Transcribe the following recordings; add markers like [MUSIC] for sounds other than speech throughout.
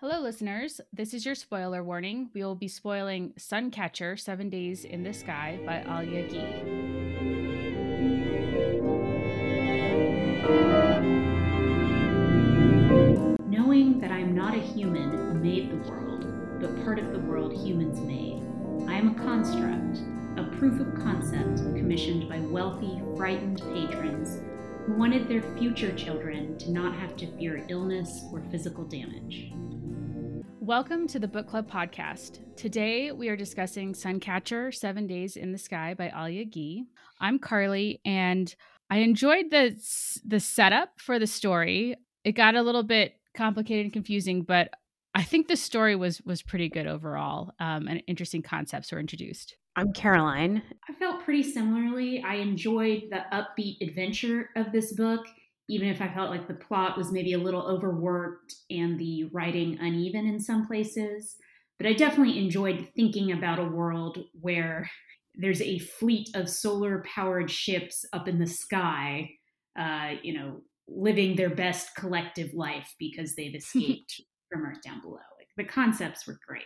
Hello, listeners. This is your spoiler warning. We will be spoiling Suncatcher Seven Days in the Sky by Alia Gee. Knowing that I am not a human who made the world, but part of the world humans made, I am a construct, a proof of concept commissioned by wealthy, frightened patrons who wanted their future children to not have to fear illness or physical damage. Welcome to the Book Club podcast. Today we are discussing Suncatcher Seven Days in the Sky by Alia Gee. I'm Carly, and I enjoyed the, the setup for the story. It got a little bit complicated and confusing, but I think the story was was pretty good overall, um, and interesting concepts were introduced. I'm Caroline. I felt pretty similarly. I enjoyed the upbeat adventure of this book even if I felt like the plot was maybe a little overworked and the writing uneven in some places. But I definitely enjoyed thinking about a world where there's a fleet of solar powered ships up in the sky, uh, you know, living their best collective life because they've [LAUGHS] escaped from Earth down below. Like the concepts were great.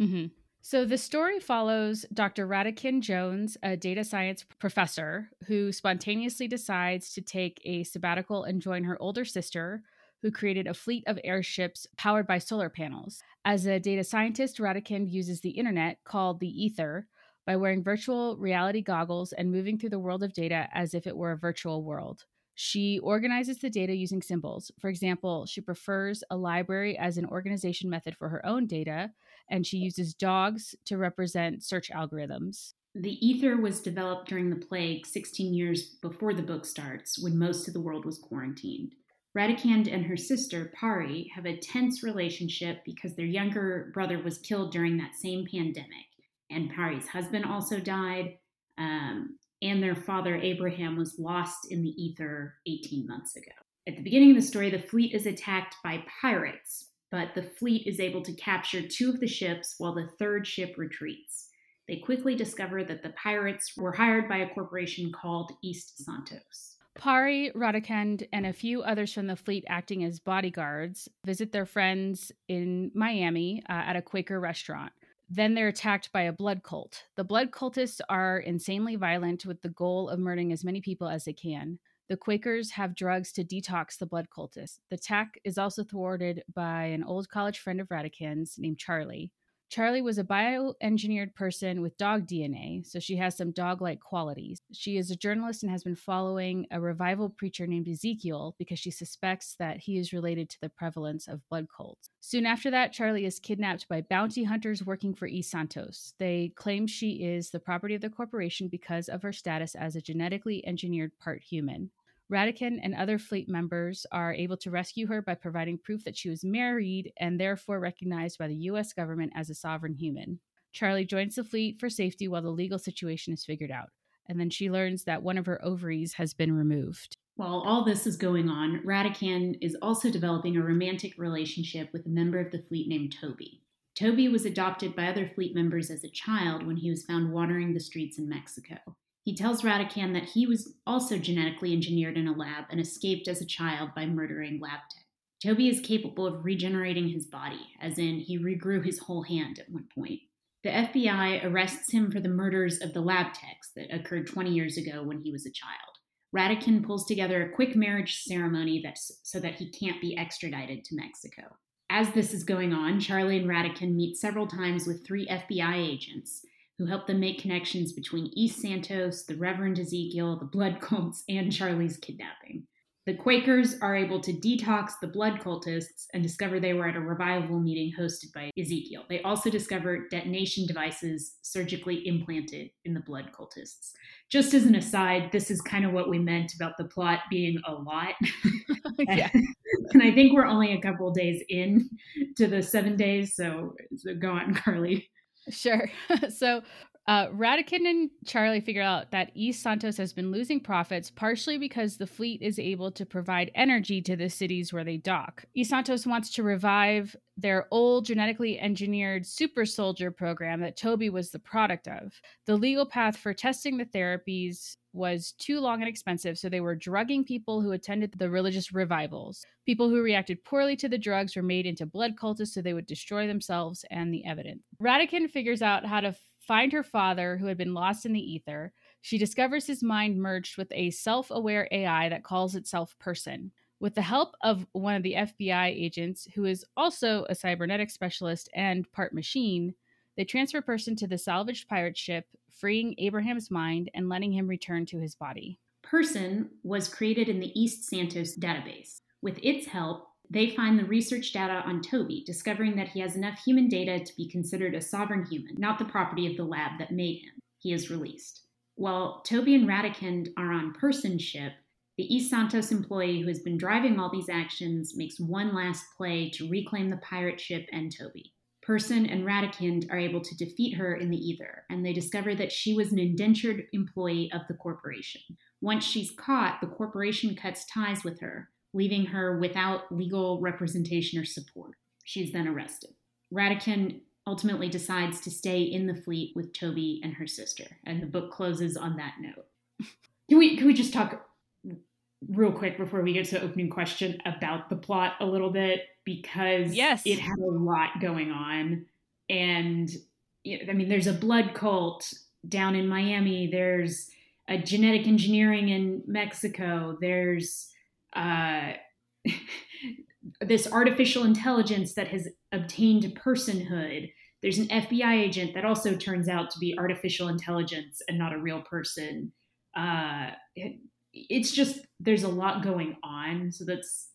Mm-hmm. So the story follows Dr. Radakin Jones, a data science professor who spontaneously decides to take a sabbatical and join her older sister, who created a fleet of airships powered by solar panels. As a data scientist, Radakin uses the internet, called the Ether, by wearing virtual reality goggles and moving through the world of data as if it were a virtual world. She organizes the data using symbols. For example, she prefers a library as an organization method for her own data, and she uses dogs to represent search algorithms. The ether was developed during the plague 16 years before the book starts, when most of the world was quarantined. Radikand and her sister, Pari, have a tense relationship because their younger brother was killed during that same pandemic. And Pari's husband also died, um, and their father, Abraham, was lost in the ether 18 months ago. At the beginning of the story, the fleet is attacked by pirates, but the fleet is able to capture two of the ships while the third ship retreats. They quickly discover that the pirates were hired by a corporation called East Santos. Pari, Radikand, and a few others from the fleet acting as bodyguards visit their friends in Miami uh, at a Quaker restaurant. Then they're attacked by a blood cult. The blood cultists are insanely violent with the goal of murdering as many people as they can. The Quakers have drugs to detox the blood cultists. The attack is also thwarted by an old college friend of Radakin's named Charlie. Charlie was a bioengineered person with dog DNA, so she has some dog like qualities. She is a journalist and has been following a revival preacher named Ezekiel because she suspects that he is related to the prevalence of blood cults. Soon after that, Charlie is kidnapped by bounty hunters working for East Santos. They claim she is the property of the corporation because of her status as a genetically engineered part human. Radakin and other fleet members are able to rescue her by providing proof that she was married and therefore recognized by the U.S. government as a sovereign human. Charlie joins the fleet for safety while the legal situation is figured out, and then she learns that one of her ovaries has been removed. While all this is going on, Radakan is also developing a romantic relationship with a member of the fleet named Toby. Toby was adopted by other fleet members as a child when he was found wandering the streets in Mexico. He tells Radakan that he was also genetically engineered in a lab and escaped as a child by murdering lab tech. Toby is capable of regenerating his body, as in, he regrew his whole hand at one point. The FBI arrests him for the murders of the lab techs that occurred 20 years ago when he was a child. Radakan pulls together a quick marriage ceremony that's, so that he can't be extradited to Mexico. As this is going on, Charlie and Radakan meet several times with three FBI agents who helped them make connections between East Santos, the Reverend Ezekiel, the blood [LAUGHS] cults, and Charlie's kidnapping. The Quakers are able to detox the blood cultists and discover they were at a revival meeting hosted by Ezekiel. They also discover detonation devices surgically implanted in the blood cultists. Just as an aside, this is kind of what we meant about the plot being a lot. [LAUGHS] yeah. [LAUGHS] and I think we're only a couple days in to the seven days, so, so go on, Carly. Sure. [LAUGHS] so uh, and Charlie figure out that East Santos has been losing profits partially because the fleet is able to provide energy to the cities where they dock. East Santos wants to revive their old genetically engineered super soldier program that Toby was the product of. The legal path for testing the therapies was too long and expensive, so they were drugging people who attended the religious revivals. People who reacted poorly to the drugs were made into blood cultists so they would destroy themselves and the evidence. Radakin figures out how to find her father, who had been lost in the ether. She discovers his mind merged with a self aware AI that calls itself Person. With the help of one of the FBI agents, who is also a cybernetic specialist and part machine, they transfer Person to the salvaged pirate ship, freeing Abraham's mind and letting him return to his body. Person was created in the East Santos database. With its help, they find the research data on Toby, discovering that he has enough human data to be considered a sovereign human, not the property of the lab that made him. He is released. While Toby and Radakind are on Person ship, the East Santos employee who has been driving all these actions makes one last play to reclaim the pirate ship and Toby. Person and Radakind are able to defeat her in the ether, and they discover that she was an indentured employee of the corporation. Once she's caught, the corporation cuts ties with her, leaving her without legal representation or support. She's then arrested. Radakind ultimately decides to stay in the fleet with Toby and her sister, and the book closes on that note. [LAUGHS] Can we can we just talk real quick before we get to the opening question about the plot a little bit because yes. it had a lot going on and I mean there's a blood cult down in Miami there's a genetic engineering in Mexico there's uh, [LAUGHS] this artificial intelligence that has obtained personhood. There's an FBI agent that also turns out to be artificial intelligence and not a real person. Uh, it, it's just there's a lot going on, so that's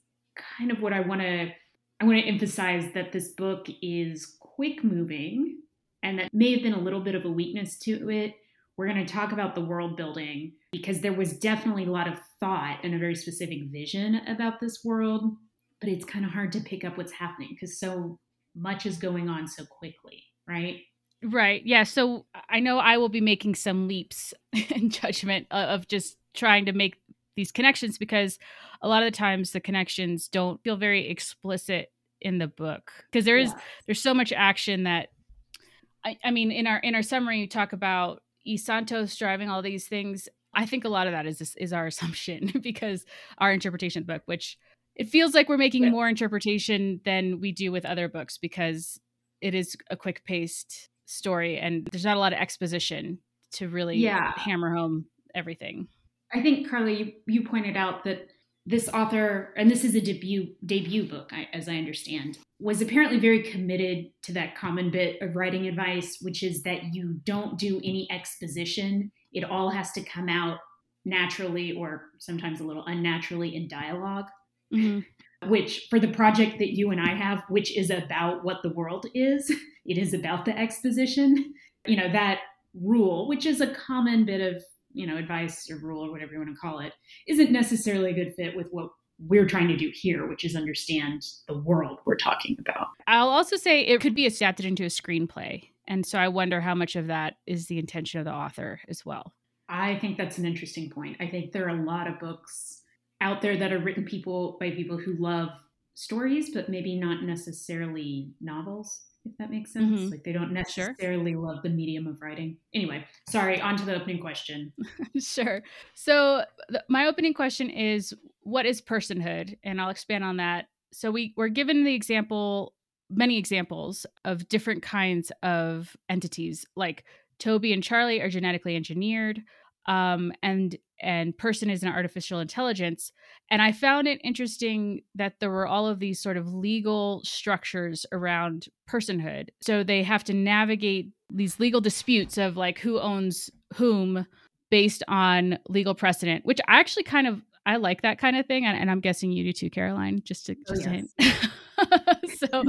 kind of what I want to. I want to emphasize that this book is quick moving, and that may have been a little bit of a weakness to it we're going to talk about the world building because there was definitely a lot of thought and a very specific vision about this world, but it's kind of hard to pick up what's happening because so much is going on so quickly, right? Right. Yeah. So I know I will be making some leaps [LAUGHS] in judgment of just trying to make these connections because a lot of the times the connections don't feel very explicit in the book because there is yeah. there's so much action that I, I mean in our in our summary you talk about Santos driving all these things. I think a lot of that is is our [LAUGHS] assumption because our interpretation of the book, which it feels like we're making more interpretation than we do with other books because it is a quick paced story and there's not a lot of exposition to really yeah. hammer home everything. I think Carly, you, you pointed out that this author, and this is a debut debut book, as I understand, was apparently very committed to that common bit of writing advice, which is that you don't do any exposition. It all has to come out naturally, or sometimes a little unnaturally, in dialog mm-hmm. Which, for the project that you and I have, which is about what the world is, [LAUGHS] it is about the exposition. You know that rule, which is a common bit of you know advice or rule or whatever you want to call it isn't necessarily a good fit with what we're trying to do here which is understand the world we're talking about i'll also say it could be adapted into a screenplay and so i wonder how much of that is the intention of the author as well i think that's an interesting point i think there are a lot of books out there that are written people by people who love stories but maybe not necessarily novels if that makes sense. Mm-hmm. Like they don't necessarily sure. love the medium of writing. Anyway, sorry, on to the opening question. [LAUGHS] sure. So, th- my opening question is what is personhood? And I'll expand on that. So, we were given the example, many examples of different kinds of entities, like Toby and Charlie are genetically engineered um, and and person is an artificial intelligence and i found it interesting that there were all of these sort of legal structures around personhood so they have to navigate these legal disputes of like who owns whom based on legal precedent which i actually kind of i like that kind of thing and, and i'm guessing you do too caroline just to oh, just oh, yes. hint [LAUGHS] so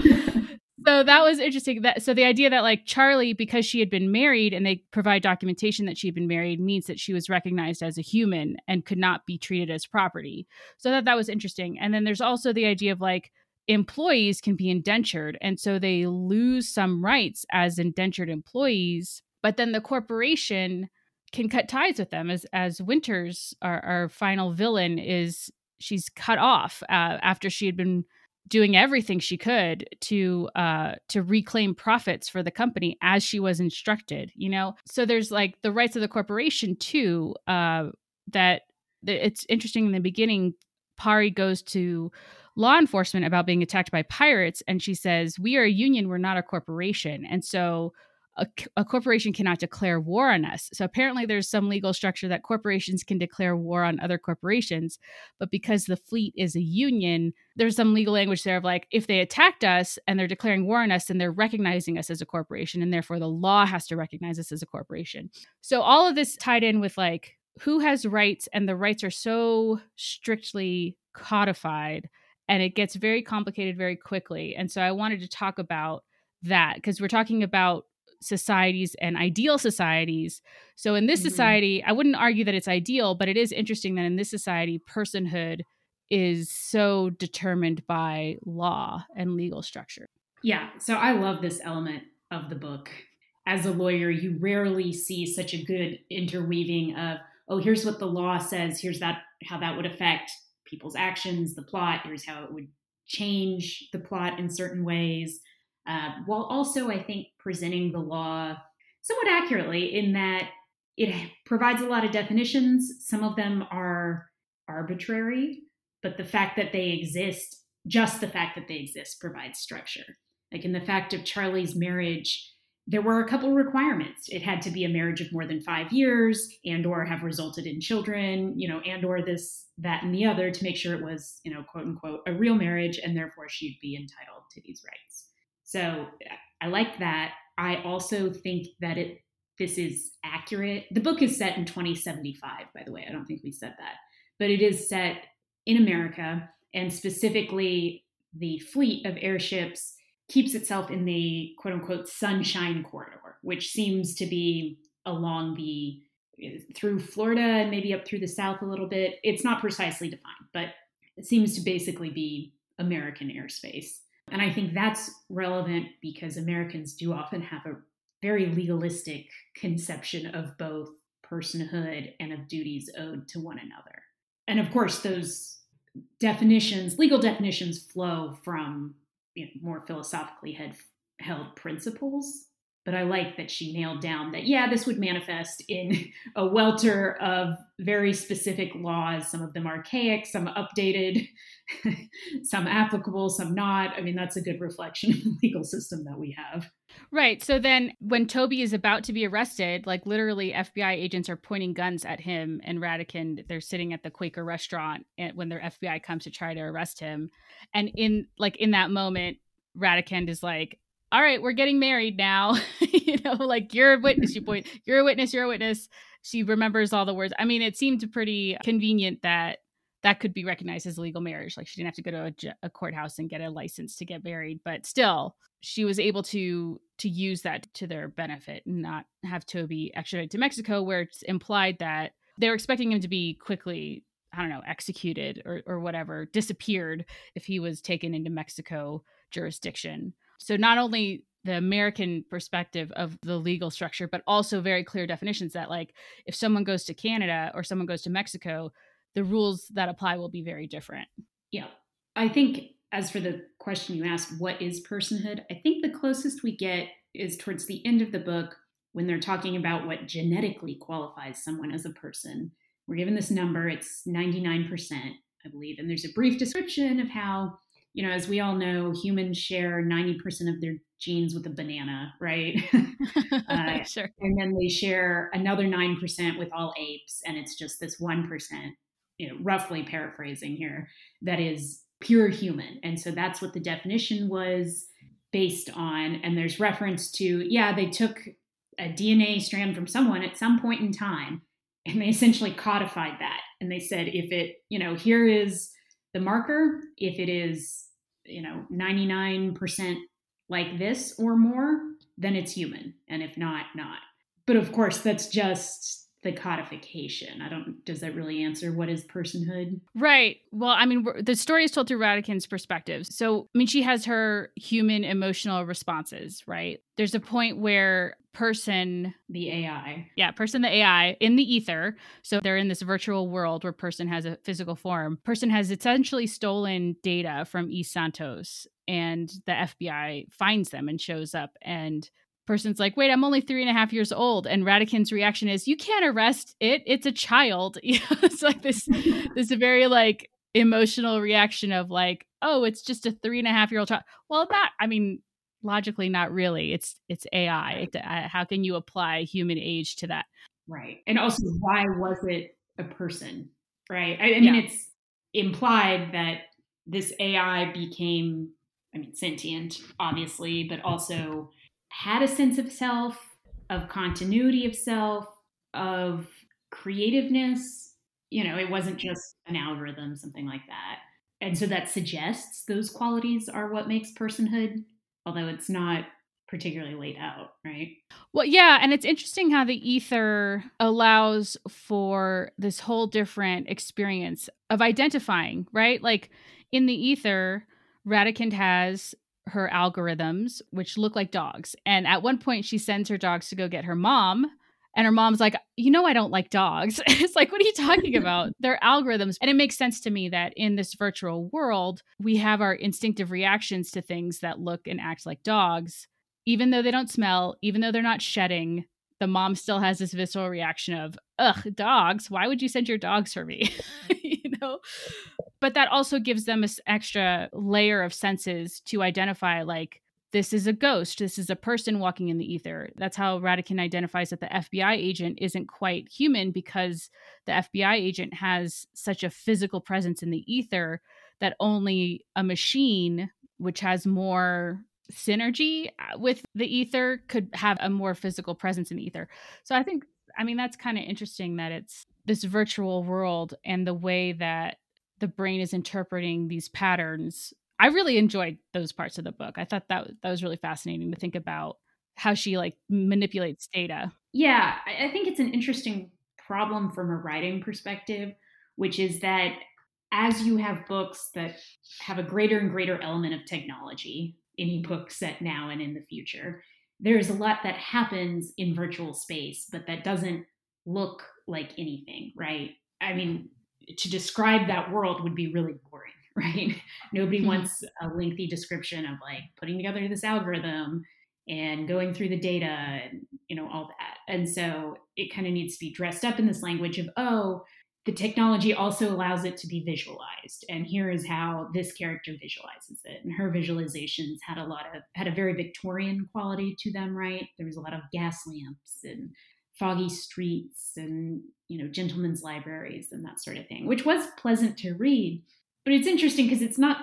so that was interesting that so the idea that like charlie because she had been married and they provide documentation that she had been married means that she was recognized as a human and could not be treated as property so that that was interesting and then there's also the idea of like employees can be indentured and so they lose some rights as indentured employees but then the corporation can cut ties with them as as Winters, our, our final villain, is she's cut off uh, after she had been doing everything she could to uh to reclaim profits for the company as she was instructed you know? So there's like the rights of the corporation too uh that, that it's interesting in the beginning pari goes to law enforcement about being attacked by pirates and she says we are a union we're not a corporation. And so a, a, corporation cannot declare war on us. So apparently, there's some legal structure that corporations can declare war on other corporations. But because the fleet is a union, there's some legal language there of like, if they attacked us and they're declaring war on us, then they're recognizing us as a corporation. And therefore, the law has to recognize us as a corporation. So all of this tied in with like who has rights, and the rights are so strictly codified and it gets very complicated very quickly. And so I wanted to talk about that because we're talking about societies and ideal societies. So in this mm-hmm. society, I wouldn't argue that it's ideal, but it is interesting that in this society, personhood is so determined by law and legal structure. Yeah. So I love this element of the book. As a lawyer, you rarely see such a good interweaving of, oh, here's what the law says, here's that how that would affect people's actions, the plot, here's how it would change the plot in certain ways uh, while also, I think, presenting the law somewhat accurately in that it provides a lot of definitions. Some of them are arbitrary, but the fact that they exist, just the fact that they exist, provides structure. Like in the fact of Charlie's marriage, there were a couple requirements. It had to be a marriage of more than five years, and or have resulted in children, you know, and or this, that, and the other to make sure it was, you know, quote unquote, a real marriage, and therefore she'd be entitled to these rights. So I like that. I also think that it this is accurate. The book is set in 2075, by the way. I don't think we said that. But it is set in America and specifically the fleet of airships keeps itself in the quote unquote sunshine corridor, which seems to be along the through Florida and maybe up through the south a little bit. It's not precisely defined, but it seems to basically be American airspace. And I think that's relevant because Americans do often have a very legalistic conception of both personhood and of duties owed to one another. And of course, those definitions, legal definitions, flow from you know, more philosophically held principles but I like that she nailed down that, yeah, this would manifest in [LAUGHS] a welter of very specific laws, some of them archaic, some updated, [LAUGHS] some applicable, some not. I mean, that's a good reflection [LAUGHS] of the legal system that we have. Right. So then when Toby is about to be arrested, like literally FBI agents are pointing guns at him and Ratican, they're sitting at the Quaker restaurant when their FBI comes to try to arrest him. And in like in that moment, Radikand is like, all right, we're getting married now. [LAUGHS] you know, like you're a witness, you point, you're a witness, you're a witness. She remembers all the words. I mean, it seemed pretty convenient that that could be recognized as legal marriage. Like she didn't have to go to a, a courthouse and get a license to get married, but still, she was able to to use that to their benefit and not have Toby extradited to Mexico, where it's implied that they were expecting him to be quickly I don't know, executed or, or whatever, disappeared if he was taken into Mexico jurisdiction. So not only the American perspective of the legal structure, but also very clear definitions that, like, if someone goes to Canada or someone goes to Mexico, the rules that apply will be very different. Yeah. I think, as for the question you asked, what is personhood? I think the closest we get is towards the end of the book when they're talking about what genetically qualifies someone as a person. We're given this number, it's 99%, I believe. And there's a brief description of how you know, as we all know, humans share 90% of their genes with a banana, right? [LAUGHS] [LAUGHS] uh, sure. And then they share another 9% with all apes. And it's just this 1%, you know, roughly paraphrasing here, that is pure human. And so that's what the definition was based on. And there's reference to, yeah, they took a DNA strand from someone at some point in time and they essentially codified that. And they said, if it, you know, here is the marker, if it is you know 99% like this or more then it's human and if not not but of course that's just the codification. I don't, does that really answer what is personhood? Right. Well, I mean, the story is told through Ratican's perspective. So, I mean, she has her human emotional responses, right? There's a point where person, the AI, yeah, person, the AI in the ether. So they're in this virtual world where person has a physical form. Person has essentially stolen data from East Santos, and the FBI finds them and shows up and person's like, wait, I'm only three and a half years old. And Ratican's reaction is, you can't arrest it. It's a child. [LAUGHS] it's like this, [LAUGHS] this very like emotional reaction of like, oh, it's just a three and a half year old child. Well, not, I mean, logically, not really. It's, it's AI. Right. uh, how can you apply human age to that? Right. And also, why was it a person? Right. I, I mean, yeah. it's implied that this AI became, I mean, sentient, obviously, but also had a sense of self, of continuity of self, of creativeness. You know, it wasn't just an algorithm, something like that. And so that suggests those qualities are what makes personhood, although it's not particularly laid out, right? Well, yeah, and it's interesting how the ether allows for this whole different experience of identifying, right? Like in the ether, Ratican has her algorithms, which look like dogs. And at one point, she sends her dogs to go get her mom. And her mom's like, you know, I don't like dogs. [LAUGHS] it's like, what are you talking [LAUGHS] about? They're algorithms. And it makes sense to me that in this virtual world, we have our instinctive reactions to things that look and act like dogs. Even though they don't smell, even though they're not shedding, the mom still has this visceral reaction of, ugh, dogs. Why would you send your dogs for me? [LAUGHS] you know? but that also gives them an extra layer of senses to identify like this is a ghost this is a person walking in the ether that's how ratican identifies that the fbi agent isn't quite human because the fbi agent has such a physical presence in the ether that only a machine which has more synergy uh, with the ether could have a more physical presence in the ether so i think i mean that's kind of interesting that it's this virtual world and the way that the brain is interpreting these patterns. I really enjoyed those parts of the book. I thought that that was really fascinating to think about how she like manipulates data. Yeah, I think it's an interesting problem from a writing perspective, which is that as you have books that have a greater and greater element of technology, any book set now and in the future, there's a lot that happens in virtual space, but that doesn't look like anything, right? I mean, to describe that world would be really boring, right? [LAUGHS] Nobody mm-hmm. wants a lengthy description of like putting together this algorithm and going through the data and you know all that. And so it kind of needs to be dressed up in this language of oh, the technology also allows it to be visualized and here is how this character visualizes it and her visualizations had a lot of had a very victorian quality to them right there was a lot of gas lamps and foggy streets and you know gentlemen's libraries and that sort of thing which was pleasant to read but it's interesting because it's not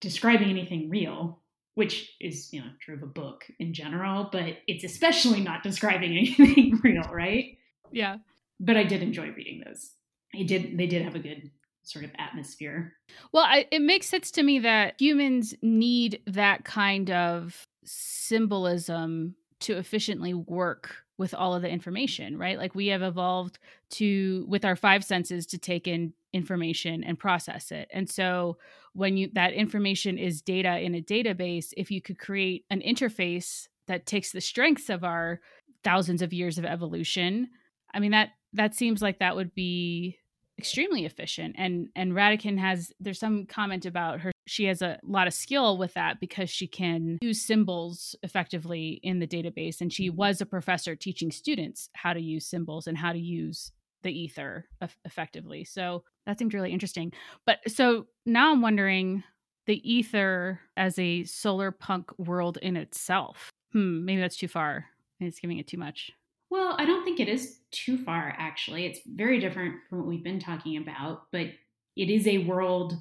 describing anything real which is you know true of a book in general but it's especially not describing [LAUGHS] anything real right? Yeah. But i did enjoy reading those. It did they did have a good sort of atmosphere. Well I, it makes sense to me that humans need that kind of symbolism to efficiently work with all of the information, right? Like we have evolved to with our five senses to take in information and process it. And so when you that information is data in a database, if you could create an interface that takes the strengths of our thousands of years of evolution, I mean that that seems like that would be extremely efficient and and Ratican has there's some comment about her she has a lot of skill with that because she can use symbols effectively in the database and she mm-hmm. was a professor teaching students how to use symbols and how to use the ether effectively. So that seemed really interesting. But so now i'm wondering the ether as a solar punk world in itself hmm maybe that's too far. It's giving it too much. Well i don't think it is too far actually. It's very different from what we've been talking about but it is a world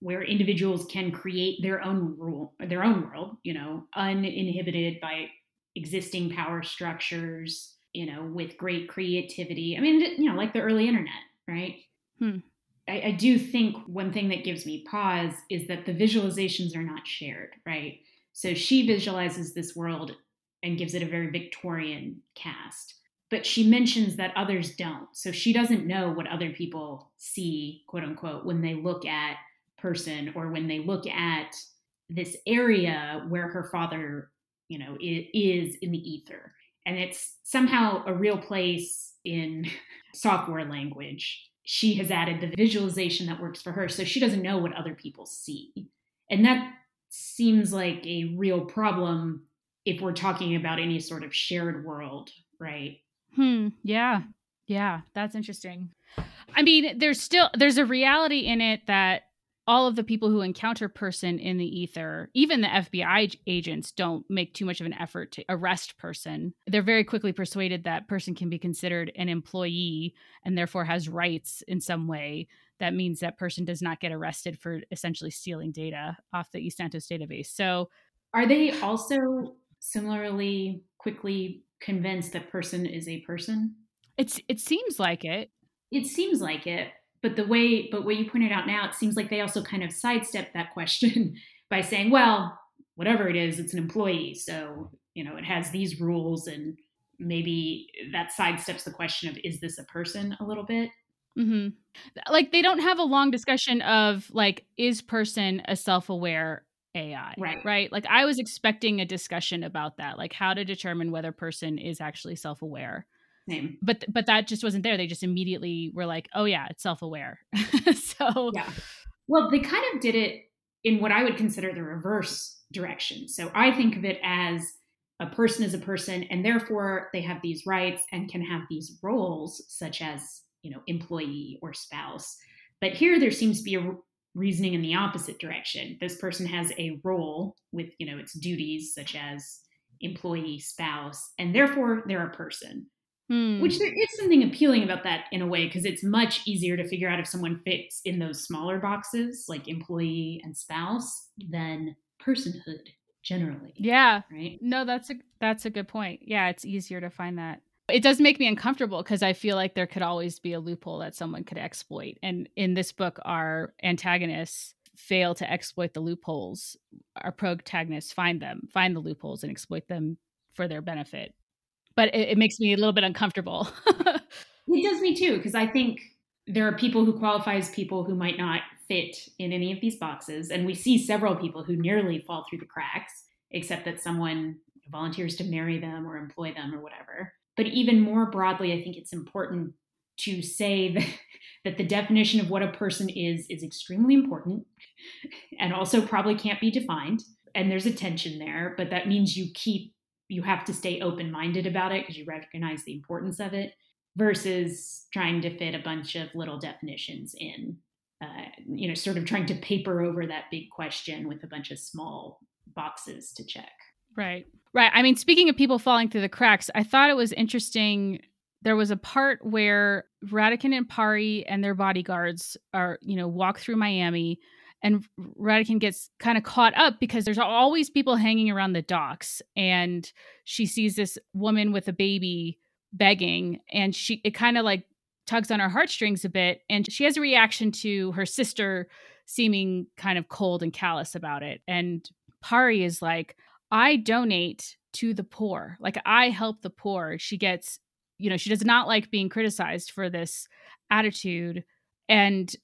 where individuals can create their own rule, their own world, you know, uninhibited by existing power structures, you know, with great creativity. I mean, you know, like the early internet, right? Hmm. I, I do think one thing that gives me pause is that the visualizations are not shared, right? So she visualizes this world and gives it a very Victorian cast. but she mentions that others don't. So she doesn't know what other people see, quote unquote, when they look at person or when they look at this area where her father, you know, is in the ether. And it's somehow a real place in [LAUGHS] software language. She has added the visualization that works for her. So she doesn't know what other people see. And that seems like a real problem if we're talking about any sort of shared world, right? Hmm. Yeah. Yeah. That's interesting. I mean, there's still there's a reality in it that all of the people who encounter person in the ether, even the FBI agents, don't make too much of an effort to arrest person. They're very quickly persuaded that person can be considered an employee and therefore has rights in some way. That means that person does not get arrested for essentially stealing data off the eSantos database. So, are they also similarly quickly convinced that person is a person? It's it seems like it. It seems like it, but the way but what you pointed out now, it seems like they also kind of sidestep that question [LAUGHS] by saying, well, whatever it is, it's an employee, so you know it has these rules, and maybe that sidesteps the question of is this a person a little bit. Mm-hmm. Like they don't have a long discussion of like is person a self-aware AI. Right. Right. Like I was expecting a discussion about that, like how to determine whether person is actually self aware. Same. But but that just wasn't there. They just immediately were like, oh yeah, it's self aware. [LAUGHS] so yeah. Well, they kind of did it in what I would consider the reverse direction. So I think of it as a person is a person, and therefore they have these rights and can have these roles, such as you know employee or spouse. But here there seems to be a reasoning in the opposite direction. This person has a role with, you know, its duties such as employee, spouse, and therefore they're a person. Hmm. Which there is something appealing about that in a way because it's much easier to figure out if someone fits in those smaller boxes like employee and spouse than personhood generally. Yeah. Right? No, that's a that's a good point. Yeah, it's easier to find that it does make me uncomfortable because I feel like there could always be a loophole that someone could exploit. And in this book, our antagonists fail to exploit the loopholes. Our protagonists find them, find the loopholes, and exploit them for their benefit. But it, it makes me a little bit uncomfortable. [LAUGHS] it does me too, because I think there are people who qualify as people who might not fit in any of these boxes. And we see several people who nearly fall through the cracks, except that someone volunteers to marry them or employ them or whatever. But even more broadly, I think it's important to say [LAUGHS] that, that the definition of what a person is is extremely important [LAUGHS] and also probably can't be defined. And there's a tension there, but that means you keep, you have to stay open minded about it because you recognize the importance of it versus trying to fit a bunch of little definitions in. Uh, you know, sort of trying to paper over that big question with a bunch of small boxes to check. Right. Right. I mean, speaking of people falling through the cracks, I thought it was interesting. There was a part where Radakin and Pari and their bodyguards are, you know, walk through Miami and Radakin gets kind of caught up because there's always people hanging around the docks and she sees this woman with a baby begging and she it kind of like tugs on her heartstrings a bit and she has a reaction to her sister seeming kind of cold and callous about it and Pari is like I donate to the poor. Like I help the poor. She gets, you know, she does not like being criticized for this attitude. And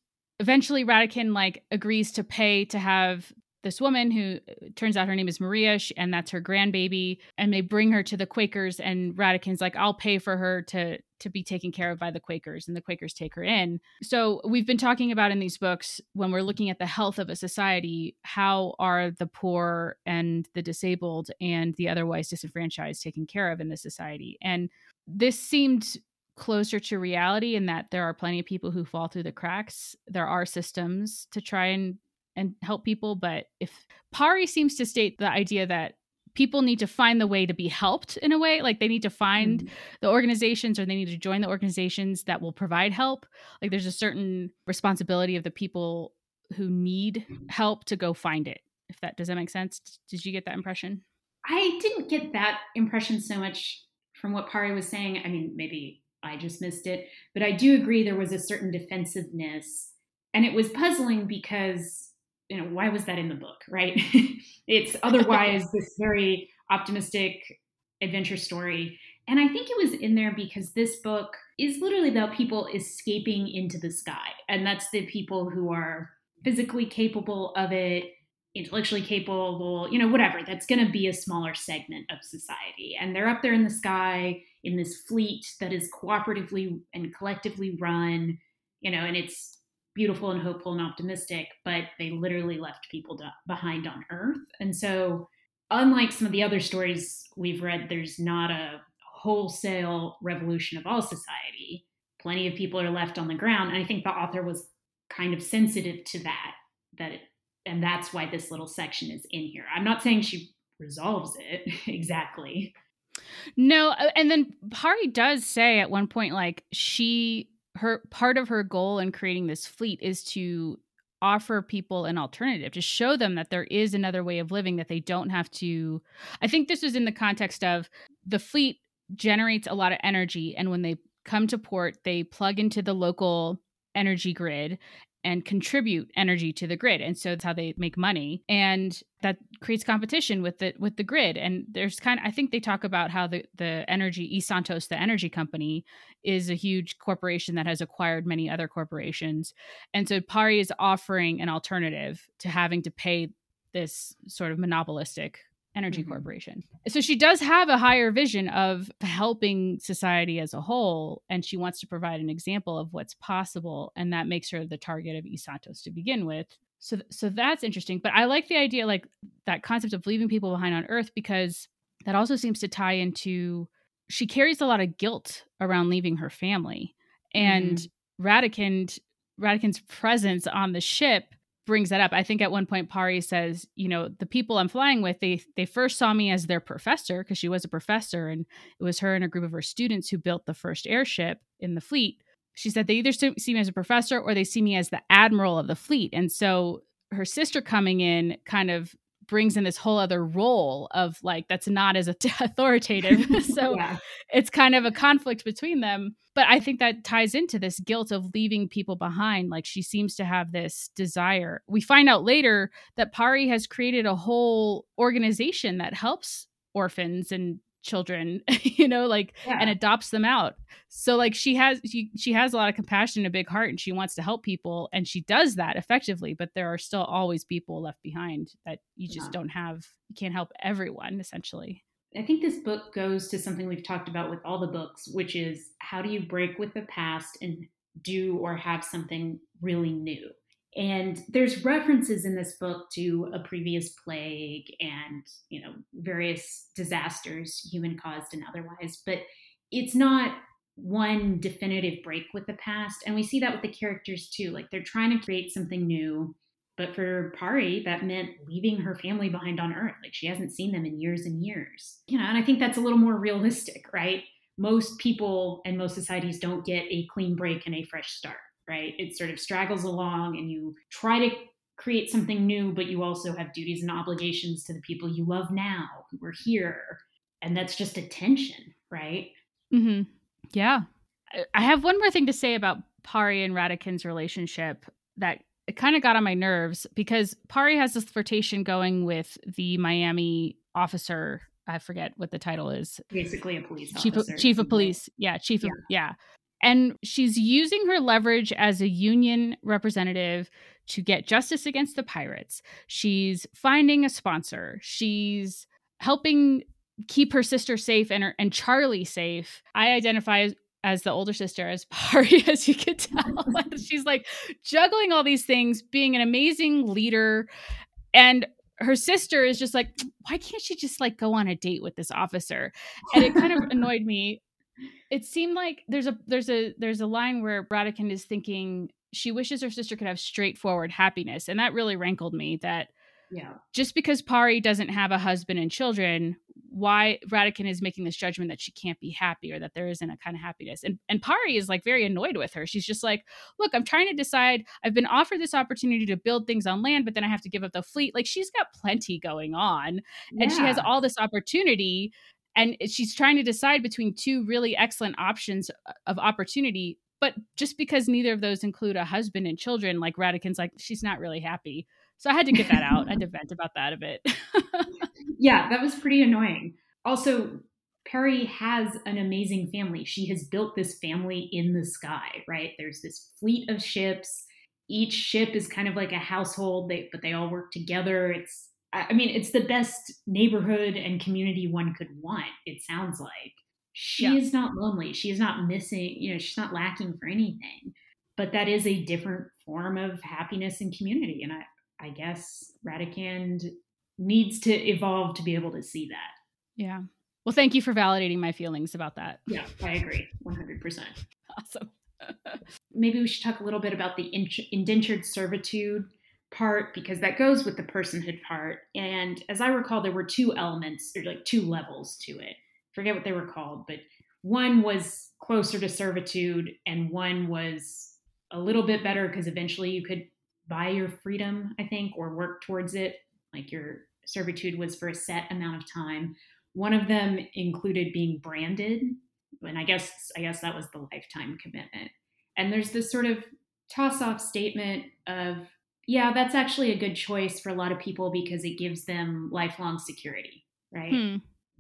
eventually Radakin like agrees to pay to have this woman who uh, turns out her name is Maria, and that's her grandbaby. And they bring her to the Quakers, and Radakin's like, "I'll pay for her to to be taken care of by the Quakers," and the Quakers take her in. So we've been talking about in these books when we're looking at the health of a society, how are the poor and the disabled and the otherwise disenfranchised taken care of in this society? And this seemed closer to reality in that there are plenty of people who fall through the cracks. There are systems to try and and help people. But if Pari seems to state the idea that people need to find the way to be helped in a way, like they need to find mm-hmm. the organizations or they need to join the organizations that will provide help. Like there's a certain responsibility of the people who need help to go find it. If that does that make sense? Did you get that impression? I didn't get that impression so much from what Pari was saying. I mean, maybe I just missed it, but I do agree there was a certain defensiveness. And it was puzzling because you know, why was that in the book, right? [LAUGHS] it's otherwise this [LAUGHS] very optimistic adventure story. And I think it was in there because this book is literally about people escaping into the sky. And that's the people who are physically capable of it, intellectually capable, you know, whatever. That's going to be a smaller segment of society. And they're up there in the sky in this fleet that is cooperatively and collectively run, you know, and it's beautiful and hopeful and optimistic, but they literally left people behind on Earth. And so, unlike some of the other stories we've read, there's not a wholesale revolution of all society. Plenty of people are left on the ground. And I think the author was kind of sensitive to that, that it, and that's why this little section is in here. I'm not saying she resolves it [LAUGHS] exactly. No, uh, and then Pari does say at one point like she her part of her goal in creating this fleet is to offer people an alternative to show them that there is another way of living that they don't have to I think this was in the context of the fleet generates a lot of energy and when they come to port they plug into the local energy grid and contribute energy to the grid and so that's how they make money and that creates competition with the with the grid and there's kind of i think they talk about how the the energy esantos the energy company is a huge corporation that has acquired many other corporations and so pari is offering an alternative to having to pay this sort of monopolistic energy mm-hmm. corporation. So she does have a higher vision of helping society as a whole and she wants to provide an example of what's possible and that makes her the target of Esantos to begin with. So so that's interesting, but I like the idea like that concept of leaving people behind on earth because that also seems to tie into she carries a lot of guilt around leaving her family. And mm-hmm. Radekind Radekind's presence on the ship brings that up. I think at one point Pari says, you know, the people I'm flying with, they they first saw me as their professor because she was a professor and it was her and a group of her students who built the first airship in the fleet. She said they either see me as a professor or they see me as the admiral of the fleet. And so her sister coming in kind of brings in this whole other role of like that's not as [LAUGHS] authoritative. [LAUGHS] So yeah. it's kind of a conflict between them but i think that ties into this guilt of leaving people behind. Like she seems to have this desire. We find out later that pari has created a whole organization that helps orphans and children [LAUGHS] you know like yeah. and adopts them out so like she has she, she has a lot of compassion and a big heart and she wants to help people and she does that effectively but there are still always people left behind that you just yeah. don't have you can't help everyone essentially i think this book goes to something we've talked about with all the books which is how do you break with the past and do or have something really new and there's references in this book to a previous plague and, you know, various disasters, human caused and otherwise, but it's not one definitive break with the past. And we see that with the characters too. Like they're trying to create something new. But for Pari, that meant leaving her family behind on Earth. Like she hasn't seen them in years and years. You know, and I think that's a little more realistic, right? Most people and most societies don't get a clean break and a fresh start right? It sort of straggles along and you try to create something new, but you also have duties and obligations to the people you love now who are here. And that's just a tension, right? Mm-hmm. Yeah. I have one more thing to say about Pari and Radekind's relationship that it kind of got on my nerves because Pari has this flirtation going with the Miami officer. I forget what the title is. Basically, a police chief officer. Of, chief of police. Yeah, chief yeah. of yeah. And she's using her leverage as a union representative to get justice against the pirates. She's finding a sponsor. She's helping keep her sister safe and her, and Charlie safe. I identify as, as the older sister as Pari, [LAUGHS] as you could tell. [LAUGHS] she's like juggling all these things, being an amazing leader. And her sister is just like, why can't she just like go on a date with this officer? And it kind of [LAUGHS] annoyed me it seemed like there's a there's a there's a line where Radekind is thinking she wishes her sister could have straightforward happiness, and that really rankled me. That yeah, just because Pari doesn't have a husband and children, why Radekind is making this judgment that she can't be happy or that there isn't a kind of happiness. And and Pari is like very annoyed with her. She's just like, look, I'm trying to decide. I've been offered this opportunity to build things on land, but then I have to give up the fleet. Like she's got plenty going on, yeah. and she has all this opportunity and she's trying to decide between two really excellent options uh, of opportunity but just because neither of those include a husband and children like radekind's like she's not really happy so i had to get that out i had to [LAUGHS] vent about that a bit [LAUGHS] yeah that was pretty annoying also Pari has an amazing family. She has built this family in the sky, right? There's this fleet of ships. Each ship is kind of like a household, they, but they all work together. It's, I mean, it's the best neighborhood and community one could want, it sounds like. She yeah. is not lonely. She is not missing, you know, she's not lacking for anything. But that is a different form of happiness and community. And I, I guess Radicand needs to evolve to be able to see that. Yeah. Well, thank you for validating my feelings about that. Yeah, I agree 100%. [LAUGHS] Awesome. [LAUGHS] Maybe we should talk a little bit about the indentured servitude part because that goes with the personhood part. And as I recall, there were two elements or like two levels to it. Forget what they were called, but one was closer to servitude and one was a little bit better because eventually you could buy your freedom, I think, or work towards it. Like your servitude was for a set amount of time. One of them included being branded, and I guess I guess that was the lifetime commitment. And there's this sort of toss-off statement of, yeah, that's actually a good choice for a lot of people because it gives them lifelong security, right? Hmm.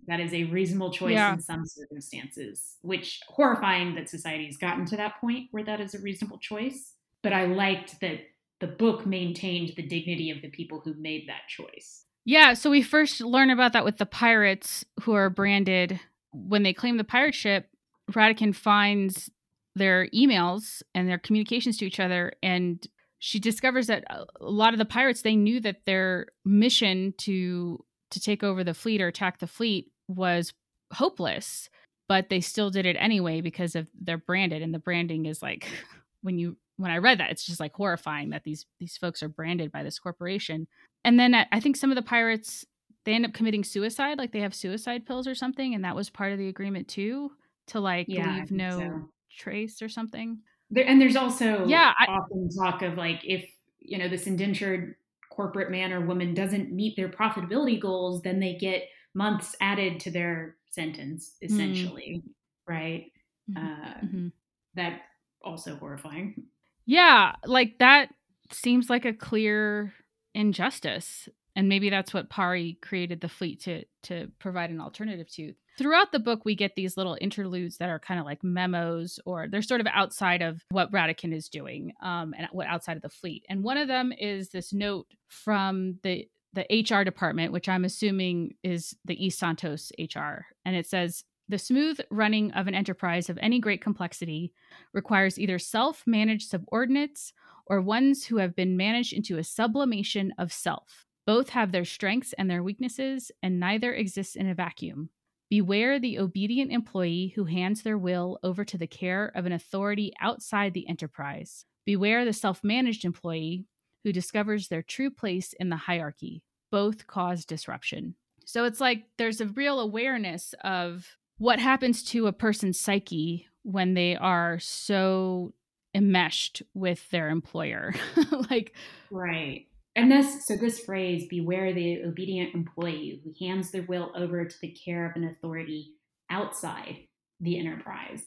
That is a reasonable choice yeah. in some circumstances, which horrifying that society has gotten to that point where that is a reasonable choice. But I liked that the book maintained the dignity of the people who made that choice. Yeah, so we first learn about that with the pirates who are branded. When they claim the pirate ship, Radikand finds their emails and their communications to each other and she discovers that a lot of the pirates they knew that their mission to to take over the fleet or attack the fleet was hopeless but they still did it anyway because of their branded and the branding is like [LAUGHS] when you when I read that, it's just like horrifying that these these folks are branded by this corporation. And then I think some of the pirates they end up committing suicide, like they have suicide pills or something, and that was part of the agreement too, to like yeah, leave no so. trace or something. There, and there's also yeah, I, often talk of like if you know this indentured corporate man or woman doesn't meet their profitability goals, then they get months added to their sentence, mm. essentially, mm. right? Mm-hmm. Uh, mm-hmm. That also horrifying. Yeah, like that seems like a clear injustice. And maybe that's what Pari created the fleet to to provide an alternative to. Throughout the book, we get these little interludes that are kind of like memos, or they're sort of outside of what Radikand is doing, um, and what outside of the fleet. And one of them is this note from the the HR department, which I'm assuming is the East Santos HR, and it says the smooth running of an enterprise of any great complexity requires either self managed subordinates or ones who have been managed into a sublimation of self. Both have their strengths and their weaknesses, and neither exists in a vacuum. Beware the obedient employee who hands their will over to the care of an authority outside the enterprise. Beware the self managed employee who discovers their true place in the hierarchy. Both cause disruption. So it's like there's a real awareness of what happens to a person's psyche when they are so enmeshed with their employer [LAUGHS] like right and this so this phrase beware the obedient employee who hands their will over to the care of an authority outside the enterprise.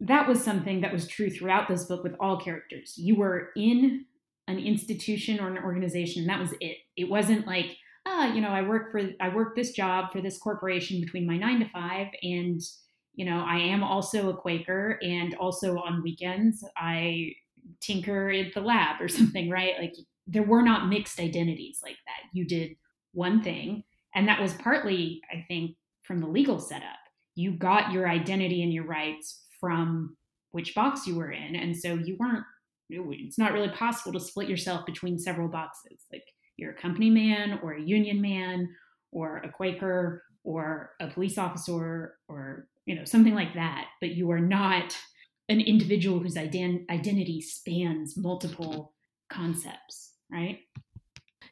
That was something that was true throughout this book with all characters. You were in an institution or an organization and that was it. It wasn't like ah, you know, I work for I work this job for this corporation between my nine to five, and you know, I am also a Quaker, and also on weekends I tinker at the lab or [LAUGHS] something, right? Like there were not mixed identities like that. You did one thing, and that was partly, I think, from the legal setup. You got your identity and your rights from which box you were in, and so you weren't. It's not really possible to split yourself between several boxes. Like you're a company man or a union man or a Quaker or a police officer or you know something like that, but you are not an individual whose ident- identity spans multiple concepts, right?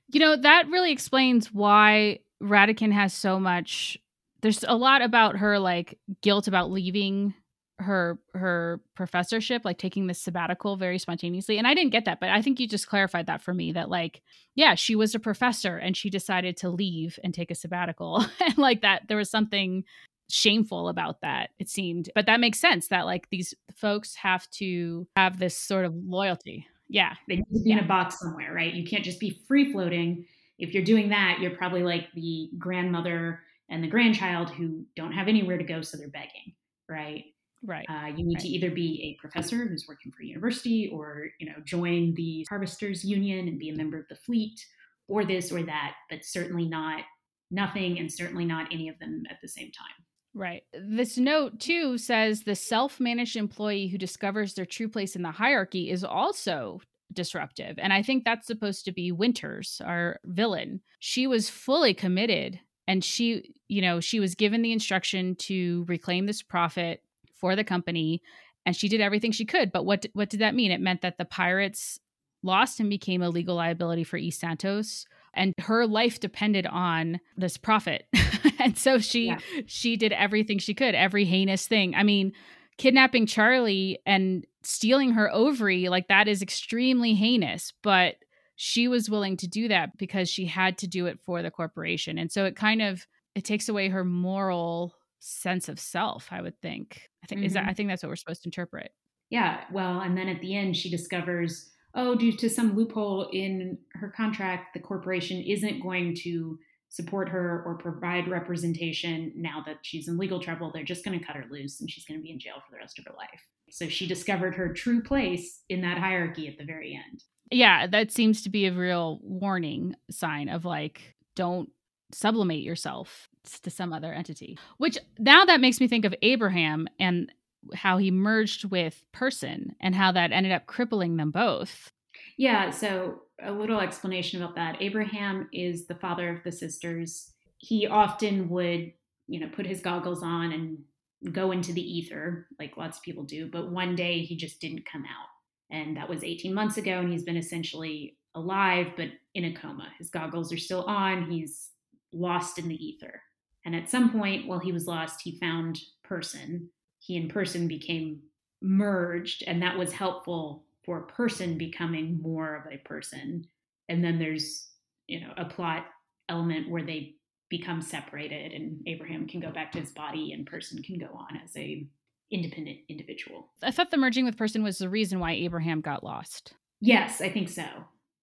You know, that really explains why Radikand has so much there's a lot about her like guilt about leaving her her professorship like taking this sabbatical very spontaneously and i didn't get that but i think you just clarified that for me that like yeah she was a professor and she decided to leave and take a sabbatical [LAUGHS] and like that there was something shameful about that it seemed but that makes sense that like these folks have to have this sort of loyalty yeah they need to be yeah. in a box somewhere right you can't just be free floating if you're doing that you're probably like the grandmother and the grandchild who don't have anywhere to go, so they're begging, right? Right. Uh, you need right. to either be a professor who's working for a university, or you know, join the harvesters union and be a member of the fleet, or this or that, but certainly not nothing, and certainly not any of them at the same time. Right. This note, too, says the self managed employee who discovers their true place in the hierarchy is also disruptive. And I think that's supposed to be Winters, our villain. She was fully committed and she, you know, she was given the instruction to reclaim this profit for the company and she did everything she could. But what what did that mean? It meant that the pirates lost and became a legal liability for East Santos and her life depended on this profit [LAUGHS] [LAUGHS] and so she yeah. she did everything she could every heinous thing i mean kidnapping charlie and stealing her ovary like that is extremely heinous but she was willing to do that because she had to do it for the corporation and so it kind of it takes away her moral sense of self i would think i think mm-hmm. is that mm-hmm. i think that's what we're supposed to interpret yeah well and then at the end she discovers oh, due to some loophole in her contract, the corporation isn't going to support her or provide representation now that she's in legal trouble. They're just going to cut her loose and she's going to be in jail for the rest of her life. So she discovered her true place in that hierarchy at the very end. Yeah, that seems to be a real warning sign of like, don't sublimate yourself to some other entity. Which now that makes me think of Abraham and how he merged with person and how that ended up crippling them both. Yeah, so a little explanation about that. Abraham is the father of the sisters. He often would, you know, put his goggles on and go into the ether like lots of people do, but one day he just didn't come out. And that was 18 months ago and he's been essentially alive but in a coma. His goggles are still on. He's lost in the ether. And at some point while he was lost, he found person he and person became merged and that was helpful for a person becoming more of a person. And then there's you know a plot element where they become separated and abraham can go back to his body and person can go on as a independent individual. I thought the merging with person was the reason why abraham got lost. Yes i think so.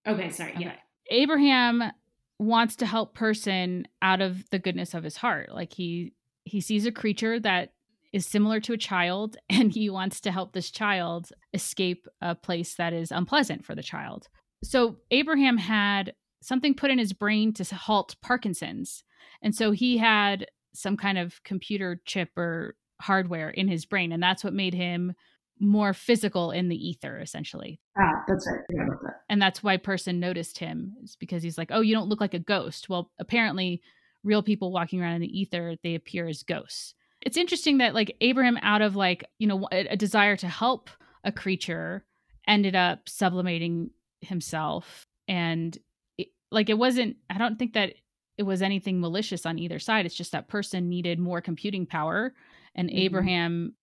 Okay sorry okay. yeah. abraham wants to help person out of the goodness of his heart. Like he he sees a creature that is similar to a child [LAUGHS] and he wants to help this child escape a place that is unpleasant for the child. So Abraham had something put in his brain to halt Parkinson's. And so he had some kind of computer chip or hardware in his brain and that's what made him more physical in the ether essentially. Ah, that's right. Yeah, that. And that's why person noticed him is because he's like, "Oh, you don't look like a ghost." Well, apparently real people walking around in the ether, they appear as ghosts it's interesting that like Abraham, out of like you know a, a desire to help a creature, ended up sublimating himself, and it, like it wasn't. I don't think that it was anything malicious on either side. It's just that person needed more computing power, and mm-hmm. Abraham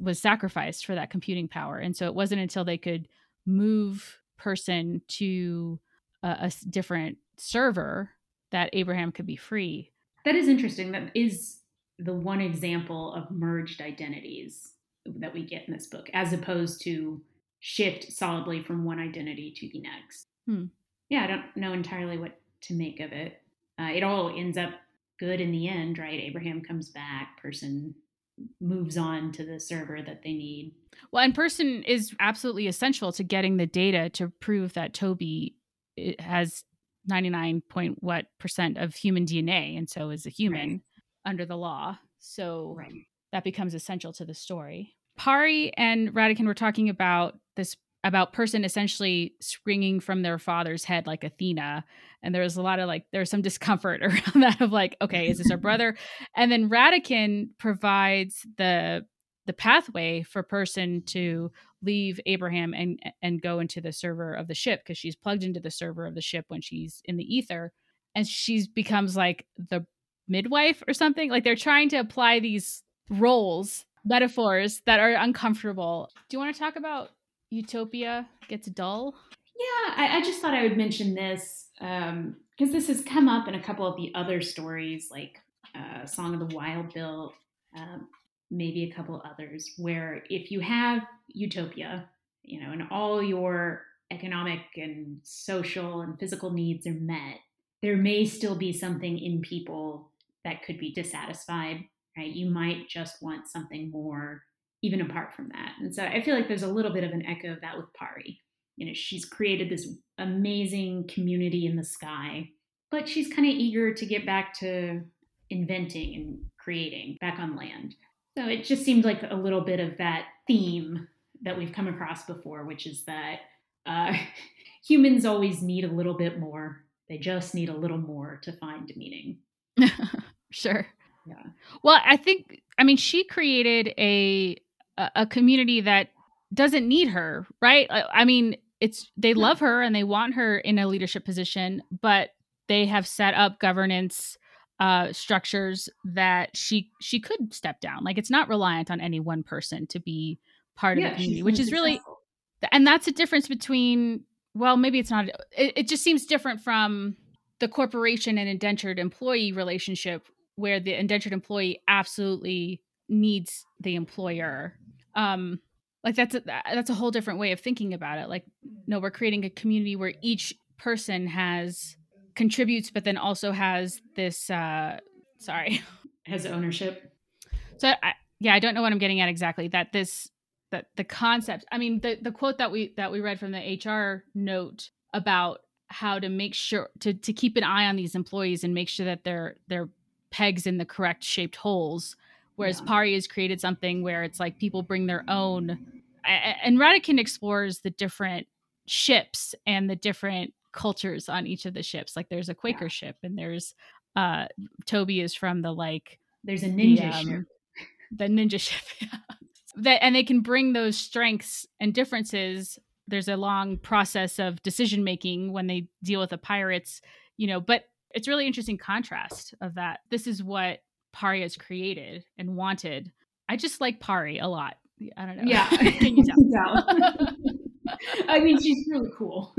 was sacrificed for that computing power, and so it wasn't until they could move person to a, a different server that Abraham could be free. That is interesting. That is the one example of merged identities that we get in this book, as opposed to shift solidly from one identity to the next. Hmm. Yeah, I don't know entirely what to make of it. Uh, it all ends up good in the end, right? Abraham comes back, person moves on to the server that they need. Well, and person is absolutely essential to getting the data to prove that Toby has 99 point what percent of human DNA and so is a human. Right under the law. So right. that becomes essential to the story. Pari and Radakin were talking about this about person essentially springing from their father's head like Athena. And there was a lot of like, there's some discomfort [LAUGHS] around that of like, okay, is this our brother? And then Radakin provides the the pathway for person to leave Abraham and and go into the server of the ship because she's plugged into the server of the ship when she's in the ether and she becomes like the midwife or something. Like they're trying to apply these roles, metaphors that are uncomfortable. Do you want to talk about Utopia gets dull? Yeah, I, I just thought I would mention this because um, this has come up in a couple of the other stories, like uh, Song of the Wild Built, um, maybe a couple others, where if you have Utopia, you know, and all your economic and social and physical needs are met, there may still be something in people that could be dissatisfied, right? You might just want something more, even apart from that. And so I feel like there's a little bit of an echo of that with Pari. You know, she's created this amazing community in the sky, but she's kind of eager to get back to inventing and creating back on land. So it just seemed like a little bit of that theme that we've come across before, which is that uh, [LAUGHS] humans always need a little bit more. They just need a little more to find meaning. [LAUGHS] sure. Yeah. Well, I think I mean she created a a community that doesn't need her, right? I mean, it's they love her and they want her in a leadership position, but they have set up governance uh structures that she she could step down. Like it's not reliant on any one person to be part yeah, of the community, which is really and that's a difference between well, maybe it's not it, it just seems different from the corporation and indentured employee relationship where the indentured employee absolutely needs the employer. Um like that's a, that's a whole different way of thinking about it. Like no we're creating a community where each person has contributes but then also has this uh sorry. [LAUGHS] Has ownership. So I, yeah i don't know what i'm getting at exactly. That this that the concept i mean the the quote that we that we read from the hr note about how to make sure to to keep an eye on these employees and make sure that they're they're pegs in the correct shaped holes whereas yeah. pari has created something where it's like people bring their own and Radakin explores the different ships and the different cultures on each of the ships like there's a quaker yeah. ship and there's uh toby is from the like there's a ninja the, um, ship the ninja ship [LAUGHS] yeah. that and they can bring those strengths and differences there's a long process of decision making when they deal with the pirates you know but it's really interesting contrast of that. This is what pari has created and wanted. I just like pari a lot. I don't know. Yeah. [LAUGHS] Can you tell? [LAUGHS] [LAUGHS] I mean she's really cool.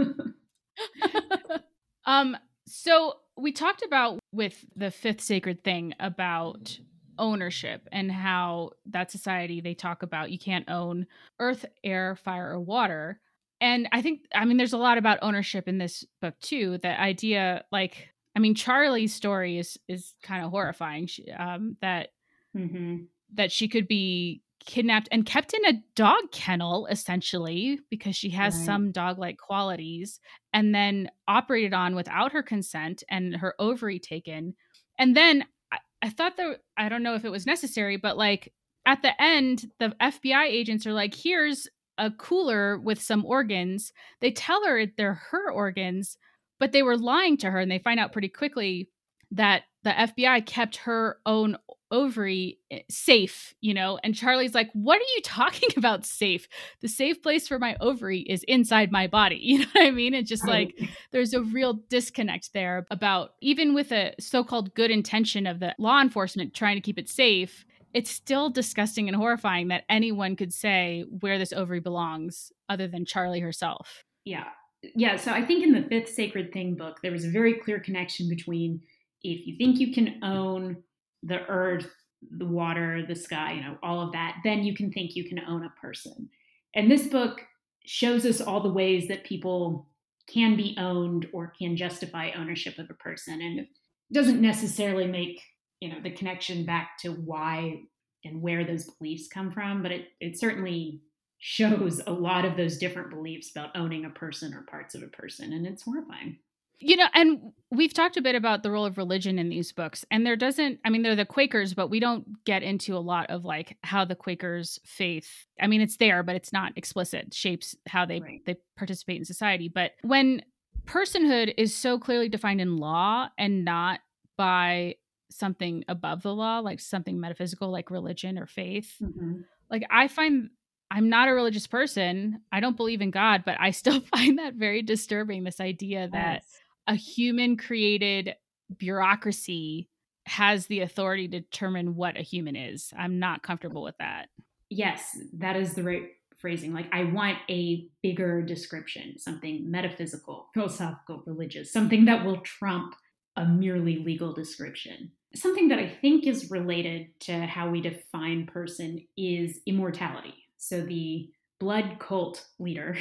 Um so we talked about with the fifth sacred thing about ownership and how that society they talk about you can't own earth air fire or water. And i think i mean there's a lot about ownership in this book too. The idea like i mean charlie's story is is kind of horrifying she, um that mm-hmm. that she could be kidnapped and kept in a dog kennel essentially because she has right. some dog like qualities and then operated on without her consent and her ovary taken and then I, I thought that i don't know if it was necessary but like at the end the fbi agents are like here's a cooler with some organs. They tell her they're her organs, but they were lying to her and they find out pretty quickly that the FBI kept her own ovary eh, safe, you know? And Charlie's like, What are you talking [LAUGHS] about safe? The safe place for my ovary is inside my body. [LAUGHS] You know what I mean? It's just like there's a real disconnect there about even with a so called good intention of the law enforcement trying to keep it safe, it's still disgusting and horrifying that anyone could say where this ovary belongs other than Charlie herself. Yeah. Yeah. So I think in the fifth Sacred Thing book, there was a very clear connection between if you think you can own the earth, the water, the sky, you know, all of that, then you can think you can own a person. And this book shows us all the ways that people can be owned or can justify ownership of a person. And it doesn't necessarily make you know the connection back to why and where those beliefs come from but it, it certainly shows a lot of those different beliefs about owning a person or parts of a person and it's horrifying you know and we've talked a bit about the role of religion in these books and there doesn't i mean they're the quakers but we don't get into a lot of like how the quakers faith i mean it's there but it's not explicit shapes how they right. they participate in society but when personhood is so clearly defined in law and not by something above the law, like something metaphysical, like religion or faith. Mm-hmm. Like I find I'm not a religious person. I don't believe in God, but I still [LAUGHS] find that very disturbing. This idea that yes. a human created bureaucracy has the authority to determine what a human is. I'm not comfortable with that. Yes, that is the right phrasing. Like, I want a bigger description, something metaphysical, philosophical, religious, something that will trump a merely legal description. Something that I think is related to how we define person is immortality. So the blood cult leader,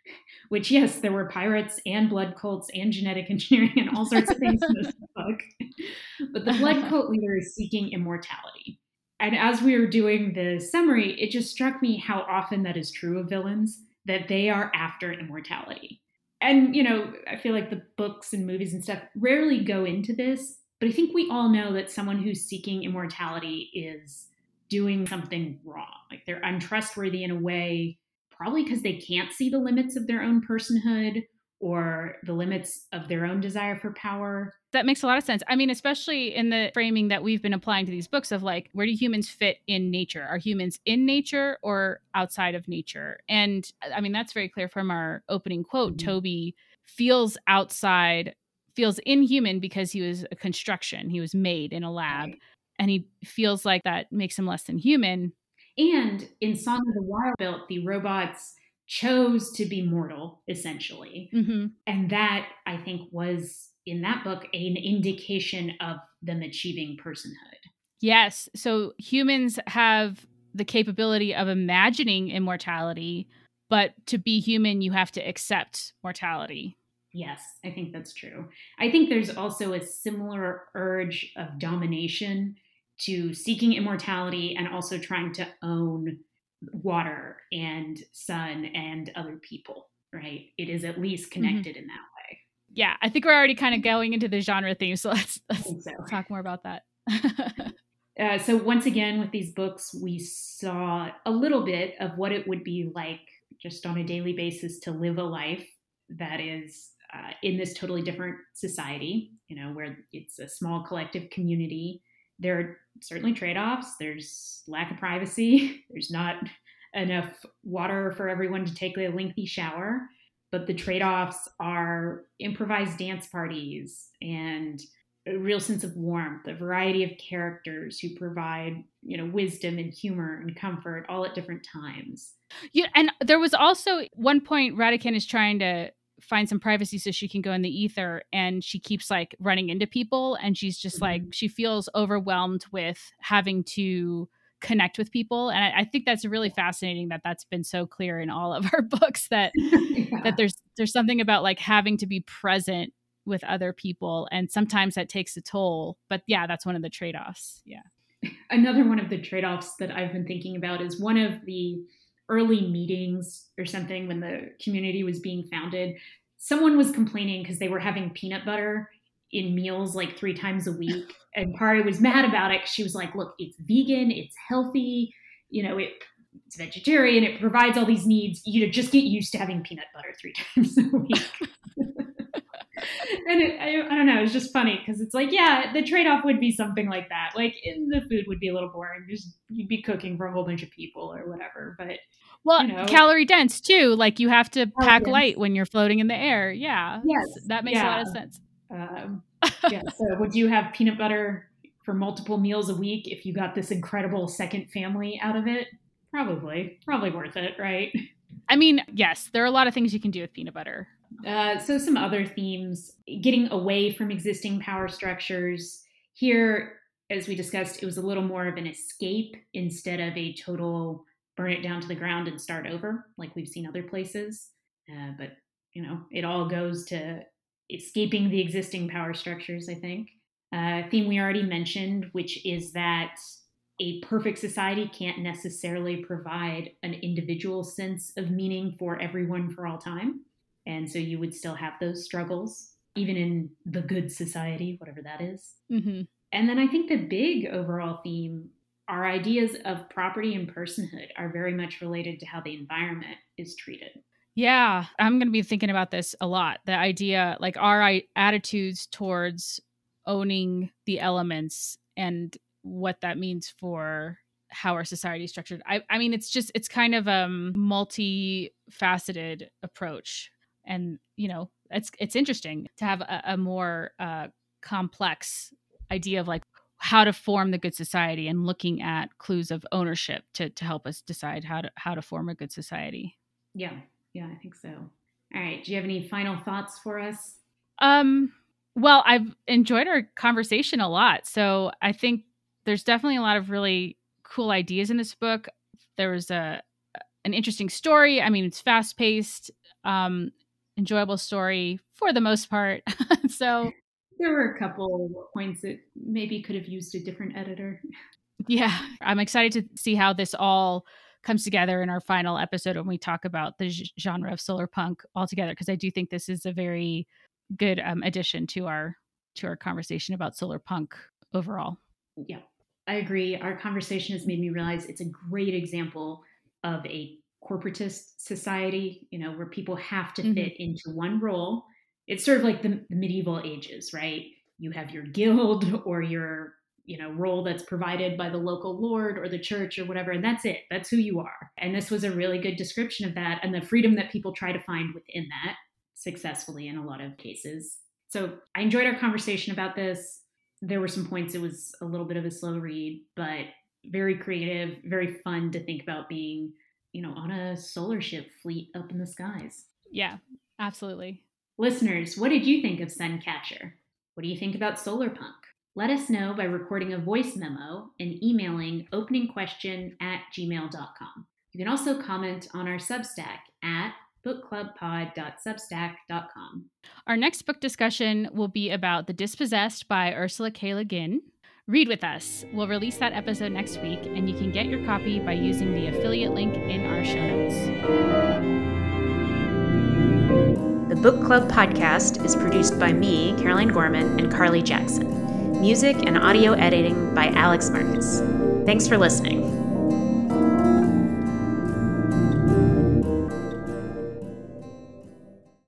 [LAUGHS] which yes, there were pirates and blood cults and genetic engineering and all sorts of things in this [LAUGHS] book. But the blood cult leader is seeking immortality. And as we were doing the summary, it just struck me how often that is true of villains, that they are after immortality. And, you know, I feel like the books and movies and stuff rarely go into this, but I think we all know that someone who's seeking immortality is doing something wrong. Like they're untrustworthy in a way, probably because they can't see the limits of their own personhood or the limits of their own desire for power. That makes a lot of sense. I mean, especially in the framing that we've been applying to these books of like, where do humans fit in nature? Are humans in nature or outside of nature? And I mean, that's very clear from our opening quote. Mm-hmm. Toby feels outside, feels inhuman because he was a construction, he was made in a lab. Right. And he feels like that makes him less than human. And in Song of the Wild built, the robots chose to be mortal, essentially. Mm-hmm. And that, I think, was in that book an indication of them achieving personhood. Yes. So humans have the capability of imagining immortality, but to be human, you have to accept mortality. Yes, I think that's true. I think there's also a similar urge of domination to seeking immortality and also trying to own water and sun and other people, right? It is at least mm-hmm. connected mm-hmm. in that way. Yeah, I think we're already kind of going into the genre theme, so let's, let's so. talk more about that. [LAUGHS] uh, so once again, with these books, we saw a little bit of what it would be like just on a daily basis to live a life that is uh, in this totally different society, you know, where it's a small collective community there are certainly trade offs. There's lack of privacy. [LAUGHS] There's not enough water for everyone to take a lengthy shower. But the trade offs are improvised dance parties and a real sense of warmth, a variety of characters who provide, you know, wisdom and humor and comfort all at different times. Yeah, and there was also one point Radaken is trying to find some privacy so she can go in the ether and she keeps like running into people and she's just mm-hmm. like she feels overwhelmed with having to connect with people and I, I, think that's really fascinating that that's been so clear in all of [LAUGHS] our books that [LAUGHS] yeah. that there's there's something about like having to be present with other people and sometimes that takes a toll but yeah that's one of the trade-offs yeah another one of the trade-offs that i've been thinking about is one of the early meetings or something when the community was being founded, someone was complaining because they were having peanut butter in meals like three times a week. [LAUGHS] And Pari was mad about it. She was like, look, it's vegan, it's healthy, you know, it, it's vegetarian, it provides all these needs. You know, just get used to having peanut butter three [LAUGHS] times a week. [LAUGHS] and it, I, I, don't know, it's just funny because it's like, yeah, the trade off would be something like that. Like, the food would be a little boring. Just you'd be cooking for a whole bunch of people or whatever. But well, you know, calorie dense too. Like you have to pack dense. light when you're floating in the air. Yeah. Yes, that makes yeah. a lot of sense. Um, [LAUGHS] yeah. So, would you have peanut butter for multiple meals a week if you got this incredible second family out of it? Probably. Probably worth it, right? I mean, yes, there are a lot of things you can do with peanut butter. Uh, so, some other themes getting away from existing power structures. Here, as we discussed, it was a little more of an escape instead of a total burn it down to the ground and start over, like we've seen other places. Uh, but, you know, it all goes to escaping the existing power structures, I think. Uh, theme we already mentioned, which is that a perfect society can't necessarily provide an individual sense of meaning for everyone for all time. And so you would still have those struggles, even in the good society, whatever that is. Mm-hmm. And then I think the big overall theme our ideas of property and personhood are very much related to how the environment is treated. Yeah, I'm going to be thinking about this a lot. The idea, like our attitudes towards owning the elements and what that means for how our society is structured. I, I mean, it's just, it's kind of a multifaceted approach. And, you know, it's, it's interesting to have a, a more uh, complex idea of like how to form the good society and looking at clues of ownership to to help us decide how to how to form a good society. Yeah. Yeah, I think so. All right, do you have any final thoughts for us? Um well, I've enjoyed our conversation a lot. So, I think there's definitely a lot of really cool ideas in this book. There was a an interesting story. I mean, it's fast-paced, um enjoyable story for the most part. [LAUGHS] so, [LAUGHS] there were a couple points that maybe could have used a different editor. Yeah, I'm excited to see how this all comes together in our final episode when we talk about the genre of solar punk altogether because I do think this is a very good um, addition to our to our conversation about solar punk overall. Yeah, I agree. Our conversation has made me realize it's a great example of a corporatist society, you know, where people have to mm-hmm. fit into one role. It's sort of like the, the medieval ages, right? You have your guild [LAUGHS] or your you know role that's provided by the local lord or the church or whatever and that's it that's who you are and this was a really good description of that and the freedom that people try to find within that successfully in a lot of cases so i enjoyed our conversation about this there were some points it was a little bit of a slow read but very creative very fun to think about being you know on a solar ship fleet up in the skies yeah absolutely listeners what did you think of suncatcher what do you think about solar punk let us know by recording a voice memo and emailing openingquestion at gmail.com. You can also comment on our Substack at bookclubpod.substack.com. Our next book discussion will be about The Dispossessed by Ursula K. Le Guin. Read with us. We'll release that episode next week, and you can get your copy by using the affiliate link in our show notes. The Book Club podcast is produced by me, Caroline Gorman, and Carly Jackson. Music and audio editing by Alex Marcus. Thanks for listening.